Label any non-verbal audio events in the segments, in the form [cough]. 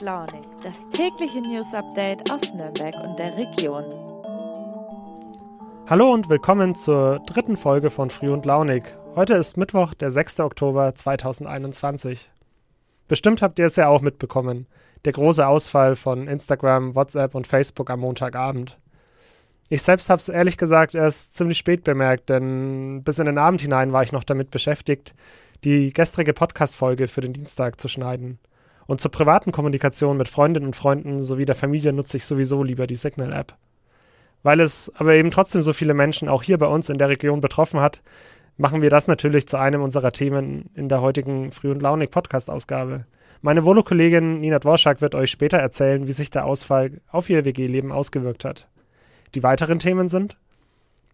Launig, das tägliche News Update aus Nürnberg und der Region. Hallo und willkommen zur dritten Folge von Früh und Launig. Heute ist Mittwoch, der 6. Oktober 2021. Bestimmt habt ihr es ja auch mitbekommen. Der große Ausfall von Instagram, WhatsApp und Facebook am Montagabend. Ich selbst habe es ehrlich gesagt erst ziemlich spät bemerkt, denn bis in den Abend hinein war ich noch damit beschäftigt, die gestrige Podcast-Folge für den Dienstag zu schneiden. Und zur privaten Kommunikation mit Freundinnen und Freunden sowie der Familie nutze ich sowieso lieber die Signal-App. Weil es aber eben trotzdem so viele Menschen auch hier bei uns in der Region betroffen hat, machen wir das natürlich zu einem unserer Themen in der heutigen Früh- und Launig-Podcast-Ausgabe. Meine Volo-Kollegin Nina Dworschak wird euch später erzählen, wie sich der Ausfall auf ihr WG-Leben ausgewirkt hat. Die weiteren Themen sind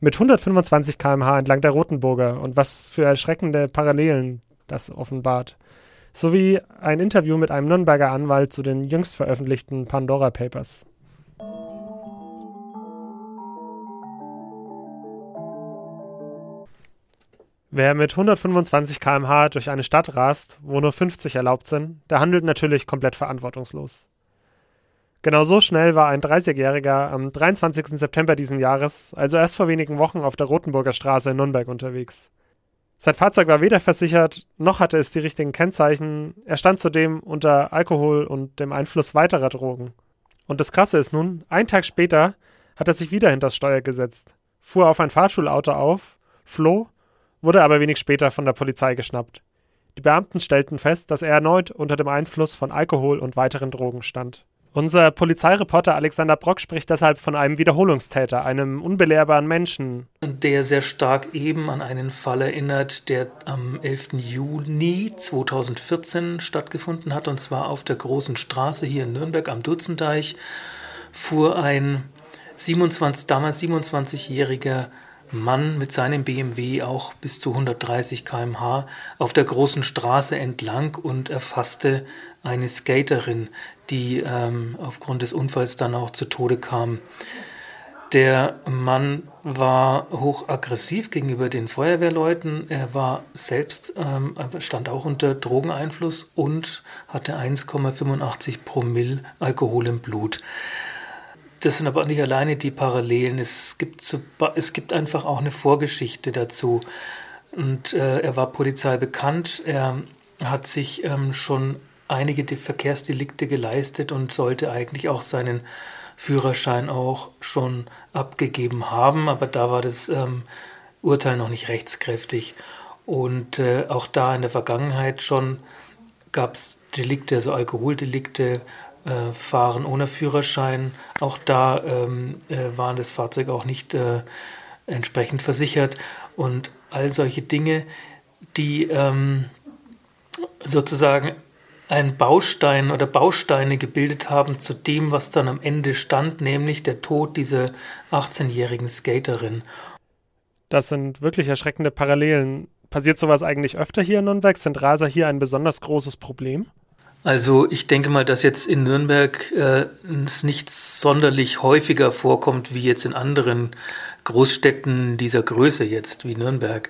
mit 125 km/h entlang der Rotenburger und was für erschreckende Parallelen das offenbart sowie ein Interview mit einem Nürnberger Anwalt zu den jüngst veröffentlichten Pandora Papers. Wer mit 125 km/h durch eine Stadt rast, wo nur 50 erlaubt sind, der handelt natürlich komplett verantwortungslos. Genau so schnell war ein 30-Jähriger am 23. September diesen Jahres, also erst vor wenigen Wochen, auf der Rotenburger Straße in Nürnberg unterwegs. Sein Fahrzeug war weder versichert, noch hatte es die richtigen Kennzeichen. Er stand zudem unter Alkohol und dem Einfluss weiterer Drogen. Und das Krasse ist nun, einen Tag später hat er sich wieder hinters Steuer gesetzt, fuhr auf ein Fahrschulauto auf, floh, wurde aber wenig später von der Polizei geschnappt. Die Beamten stellten fest, dass er erneut unter dem Einfluss von Alkohol und weiteren Drogen stand. Unser Polizeireporter Alexander Brock spricht deshalb von einem Wiederholungstäter, einem unbelehrbaren Menschen. Der sehr stark eben an einen Fall erinnert, der am 11. Juni 2014 stattgefunden hat, und zwar auf der Großen Straße hier in Nürnberg am Dutzendeich fuhr ein 27, damals 27-jähriger Mann mit seinem BMW auch bis zu 130 km/h auf der großen Straße entlang und erfasste eine Skaterin, die ähm, aufgrund des Unfalls dann auch zu Tode kam. Der Mann war hochaggressiv gegenüber den Feuerwehrleuten. Er war selbst, ähm, stand auch unter Drogeneinfluss und hatte 1,85 Promille Alkohol im Blut. Das sind aber nicht alleine die Parallelen. Es gibt, es gibt einfach auch eine Vorgeschichte dazu. Und äh, er war Polizei bekannt. Er hat sich ähm, schon einige Verkehrsdelikte geleistet und sollte eigentlich auch seinen Führerschein auch schon abgegeben haben, aber da war das ähm, Urteil noch nicht rechtskräftig. Und äh, auch da in der Vergangenheit schon gab es Delikte, also Alkoholdelikte, äh, Fahren ohne Führerschein. Auch da ähm, äh, war das Fahrzeug auch nicht äh, entsprechend versichert. Und all solche Dinge, die ähm, sozusagen ein Baustein oder Bausteine gebildet haben zu dem, was dann am Ende stand, nämlich der Tod dieser 18-jährigen Skaterin. Das sind wirklich erschreckende Parallelen. Passiert sowas eigentlich öfter hier in Nürnberg? Sind Raser hier ein besonders großes Problem? Also ich denke mal, dass jetzt in Nürnberg äh, es nicht sonderlich häufiger vorkommt wie jetzt in anderen Großstädten dieser Größe jetzt wie Nürnberg.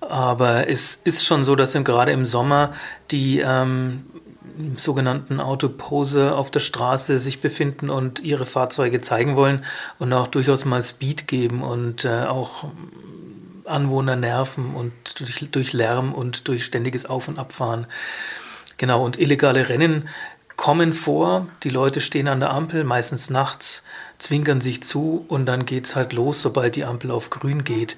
Aber es ist schon so, dass gerade im Sommer die ähm, sogenannten Autopose auf der Straße sich befinden und ihre Fahrzeuge zeigen wollen und auch durchaus mal Speed geben und äh, auch Anwohner nerven und durch, durch Lärm und durch ständiges Auf- und Abfahren. Genau, und illegale Rennen kommen vor, die Leute stehen an der Ampel, meistens nachts, zwinkern sich zu und dann geht es halt los, sobald die Ampel auf grün geht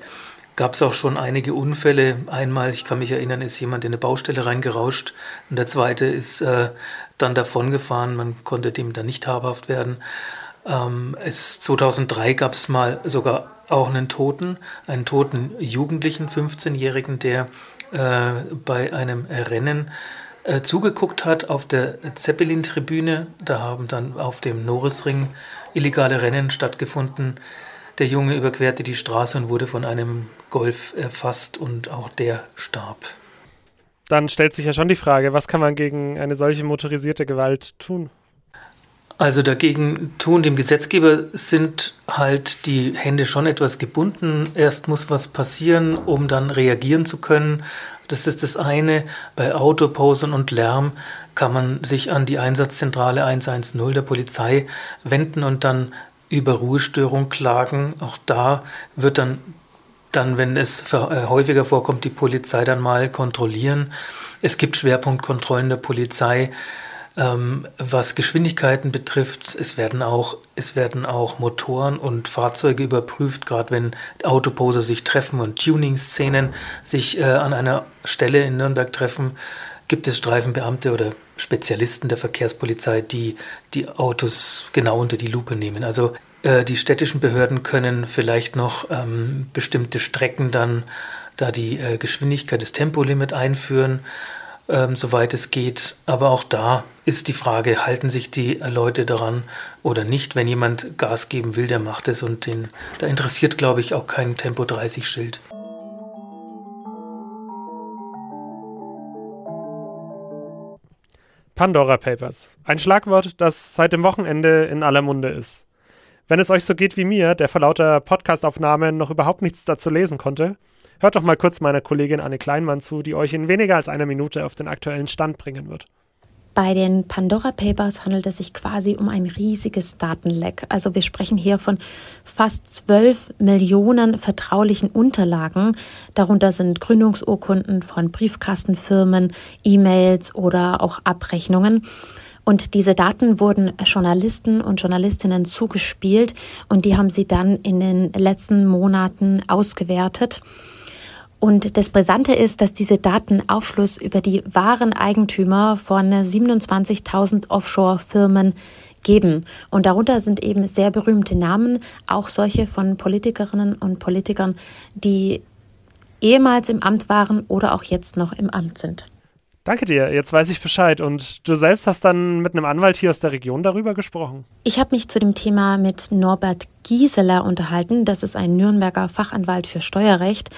gab es auch schon einige Unfälle. Einmal, ich kann mich erinnern, ist jemand in eine Baustelle reingerauscht und der zweite ist äh, dann davongefahren. Man konnte dem dann nicht habhaft werden. Ähm, es, 2003 gab es mal sogar auch einen Toten, einen toten Jugendlichen, 15-Jährigen, der äh, bei einem Rennen äh, zugeguckt hat auf der Zeppelin-Tribüne. Da haben dann auf dem Norrisring illegale Rennen stattgefunden. Der Junge überquerte die Straße und wurde von einem Golf erfasst und auch der starb. Dann stellt sich ja schon die Frage, was kann man gegen eine solche motorisierte Gewalt tun? Also dagegen tun dem Gesetzgeber sind halt die Hände schon etwas gebunden. Erst muss was passieren, um dann reagieren zu können. Das ist das eine. Bei Autoposen und Lärm kann man sich an die Einsatzzentrale 110 der Polizei wenden und dann über Ruhestörung klagen. Auch da wird dann, dann wenn es äh, häufiger vorkommt, die Polizei dann mal kontrollieren. Es gibt Schwerpunktkontrollen der Polizei. Ähm, was Geschwindigkeiten betrifft, es werden, auch, es werden auch Motoren und Fahrzeuge überprüft, gerade wenn Autoposer sich treffen und Tuning-Szenen sich äh, an einer Stelle in Nürnberg treffen, gibt es Streifenbeamte oder Spezialisten der Verkehrspolizei, die die Autos genau unter die Lupe nehmen. Also äh, die städtischen Behörden können vielleicht noch ähm, bestimmte Strecken dann da die äh, Geschwindigkeit, das Tempolimit einführen ähm, soweit es geht. Aber auch da ist die Frage, halten sich die Leute daran oder nicht? Wenn jemand Gas geben will, der macht es und den, da interessiert, glaube ich, auch kein Tempo 30 Schild. Pandora Papers. Ein Schlagwort, das seit dem Wochenende in aller Munde ist. Wenn es euch so geht wie mir, der vor lauter Podcastaufnahmen noch überhaupt nichts dazu lesen konnte, Hört doch mal kurz meiner Kollegin Anne Kleinmann zu, die euch in weniger als einer Minute auf den aktuellen Stand bringen wird. Bei den Pandora Papers handelt es sich quasi um ein riesiges Datenleck. Also wir sprechen hier von fast 12 Millionen vertraulichen Unterlagen. Darunter sind Gründungsurkunden von Briefkastenfirmen, E-Mails oder auch Abrechnungen. Und diese Daten wurden Journalisten und Journalistinnen zugespielt und die haben sie dann in den letzten Monaten ausgewertet. Und das Brisante ist, dass diese Daten Aufschluss über die wahren Eigentümer von 27.000 Offshore-Firmen geben. Und darunter sind eben sehr berühmte Namen, auch solche von Politikerinnen und Politikern, die ehemals im Amt waren oder auch jetzt noch im Amt sind. Danke dir, jetzt weiß ich Bescheid. Und du selbst hast dann mit einem Anwalt hier aus der Region darüber gesprochen? Ich habe mich zu dem Thema mit Norbert Gieseler unterhalten. Das ist ein Nürnberger Fachanwalt für Steuerrecht.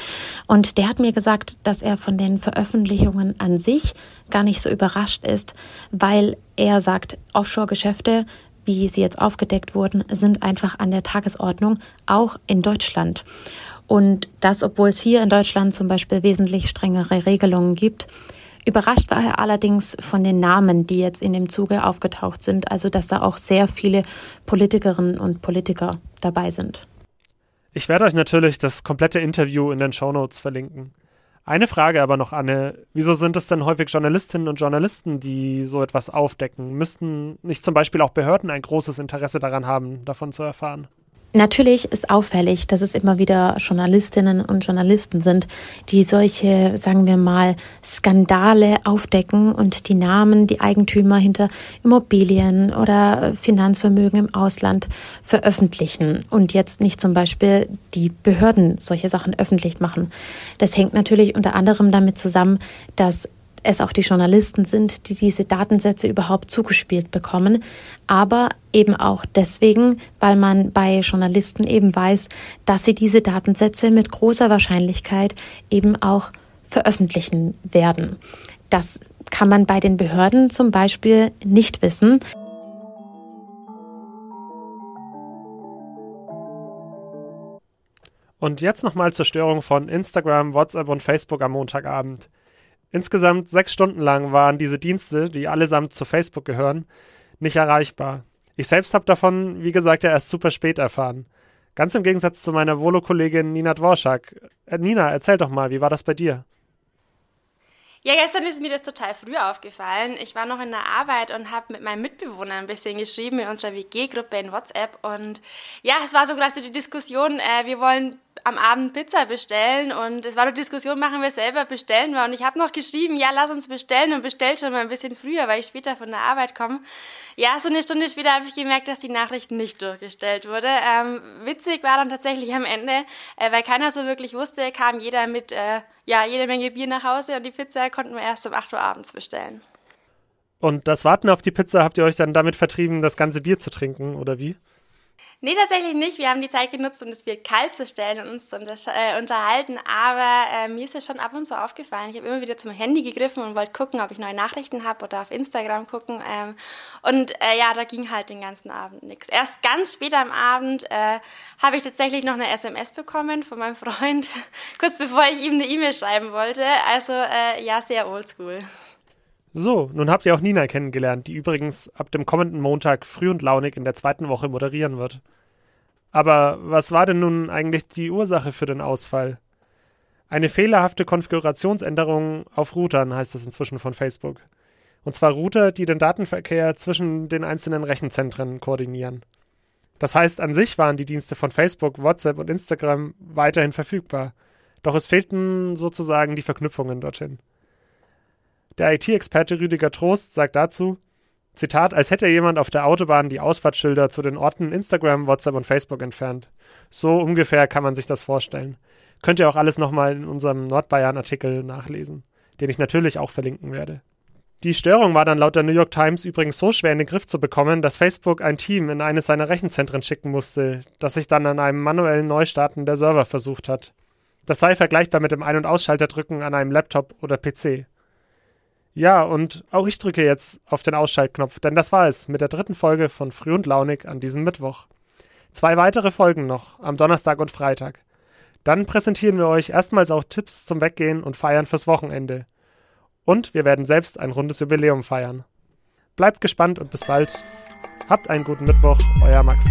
Und der hat mir gesagt, dass er von den Veröffentlichungen an sich gar nicht so überrascht ist, weil er sagt, Offshore-Geschäfte wie sie jetzt aufgedeckt wurden, sind einfach an der Tagesordnung, auch in Deutschland. Und das, obwohl es hier in Deutschland zum Beispiel wesentlich strengere Regelungen gibt. Überrascht war er allerdings von den Namen, die jetzt in dem Zuge aufgetaucht sind, also dass da auch sehr viele Politikerinnen und Politiker dabei sind. Ich werde euch natürlich das komplette Interview in den Shownotes verlinken. Eine Frage aber noch, Anne. Wieso sind es denn häufig Journalistinnen und Journalisten, die so etwas aufdecken? Müssten nicht zum Beispiel auch Behörden ein großes Interesse daran haben, davon zu erfahren? Natürlich ist auffällig, dass es immer wieder Journalistinnen und Journalisten sind, die solche, sagen wir mal, Skandale aufdecken und die Namen, die Eigentümer hinter Immobilien oder Finanzvermögen im Ausland veröffentlichen und jetzt nicht zum Beispiel die Behörden solche Sachen öffentlich machen. Das hängt natürlich unter anderem damit zusammen, dass es auch die Journalisten sind, die diese Datensätze überhaupt zugespielt bekommen, aber eben auch deswegen, weil man bei Journalisten eben weiß, dass sie diese Datensätze mit großer Wahrscheinlichkeit eben auch veröffentlichen werden. Das kann man bei den Behörden zum Beispiel nicht wissen. Und jetzt nochmal zur Störung von Instagram, WhatsApp und Facebook am Montagabend. Insgesamt sechs Stunden lang waren diese Dienste, die allesamt zu Facebook gehören, nicht erreichbar. Ich selbst habe davon, wie gesagt, ja erst super spät erfahren. Ganz im Gegensatz zu meiner Volo-Kollegin Nina Dworschak. Äh, Nina, erzähl doch mal, wie war das bei dir? Ja, gestern ist mir das total früh aufgefallen. Ich war noch in der Arbeit und habe mit meinem Mitbewohner ein bisschen geschrieben in unserer WG-Gruppe in WhatsApp. Und ja, es war so quasi die Diskussion, äh, wir wollen am Abend Pizza bestellen und es war die Diskussion, machen wir selber, bestellen wir. Und ich habe noch geschrieben, ja, lass uns bestellen und bestellt schon mal ein bisschen früher, weil ich später von der Arbeit komme. Ja, so eine Stunde später habe ich gemerkt, dass die Nachricht nicht durchgestellt wurde. Ähm, witzig war dann tatsächlich am Ende, äh, weil keiner so wirklich wusste, kam jeder mit äh, ja, jede Menge Bier nach Hause und die Pizza konnten wir erst um 8 Uhr abends bestellen. Und das Warten auf die Pizza habt ihr euch dann damit vertrieben, das ganze Bier zu trinken, oder wie? Nee, tatsächlich nicht. Wir haben die Zeit genutzt, um das Bier kalt zu stellen und uns zu äh, unterhalten. Aber äh, mir ist es schon ab und zu aufgefallen. Ich habe immer wieder zum Handy gegriffen und wollte gucken, ob ich neue Nachrichten habe oder auf Instagram gucken. Ähm, und äh, ja, da ging halt den ganzen Abend nichts. Erst ganz später am Abend äh, habe ich tatsächlich noch eine SMS bekommen von meinem Freund, [laughs] kurz bevor ich ihm eine E-Mail schreiben wollte. Also äh, ja, sehr oldschool. So, nun habt ihr auch Nina kennengelernt, die übrigens ab dem kommenden Montag früh und launig in der zweiten Woche moderieren wird. Aber was war denn nun eigentlich die Ursache für den Ausfall? Eine fehlerhafte Konfigurationsänderung auf Routern heißt es inzwischen von Facebook. Und zwar Router, die den Datenverkehr zwischen den einzelnen Rechenzentren koordinieren. Das heißt, an sich waren die Dienste von Facebook, WhatsApp und Instagram weiterhin verfügbar. Doch es fehlten sozusagen die Verknüpfungen dorthin. Der IT-Experte Rüdiger Trost sagt dazu, Zitat, als hätte jemand auf der Autobahn die Ausfahrtsschilder zu den Orten Instagram, WhatsApp und Facebook entfernt. So ungefähr kann man sich das vorstellen. Könnt ihr auch alles nochmal in unserem Nordbayern-Artikel nachlesen, den ich natürlich auch verlinken werde. Die Störung war dann laut der New York Times übrigens so schwer in den Griff zu bekommen, dass Facebook ein Team in eines seiner Rechenzentren schicken musste, das sich dann an einem manuellen Neustarten der Server versucht hat. Das sei vergleichbar mit dem Ein- und Ausschalterdrücken an einem Laptop oder PC. Ja, und auch ich drücke jetzt auf den Ausschaltknopf, denn das war es mit der dritten Folge von Früh und Launig an diesem Mittwoch. Zwei weitere Folgen noch, am Donnerstag und Freitag. Dann präsentieren wir euch erstmals auch Tipps zum Weggehen und Feiern fürs Wochenende. Und wir werden selbst ein rundes Jubiläum feiern. Bleibt gespannt und bis bald. Habt einen guten Mittwoch, euer Max.